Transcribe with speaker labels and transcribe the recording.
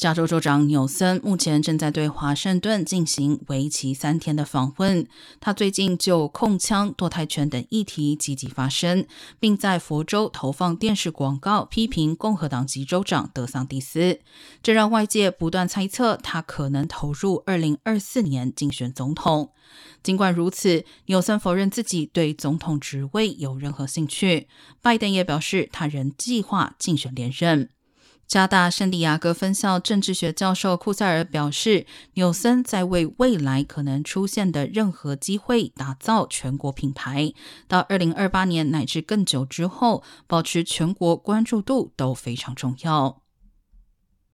Speaker 1: 加州州长纽森目前正在对华盛顿进行为期三天的访问。他最近就控枪、堕胎权等议题积极发声，并在佛州投放电视广告，批评共和党籍州长德桑蒂斯。这让外界不断猜测他可能投入二零二四年竞选总统。尽管如此，纽森否认自己对总统职位有任何兴趣。拜登也表示，他仍计划竞选连任。加大圣地亚哥分校政治学教授库塞尔表示，纽森在为未来可能出现的任何机会打造全国品牌，到二零二八年乃至更久之后，保持全国关注度都非常重要。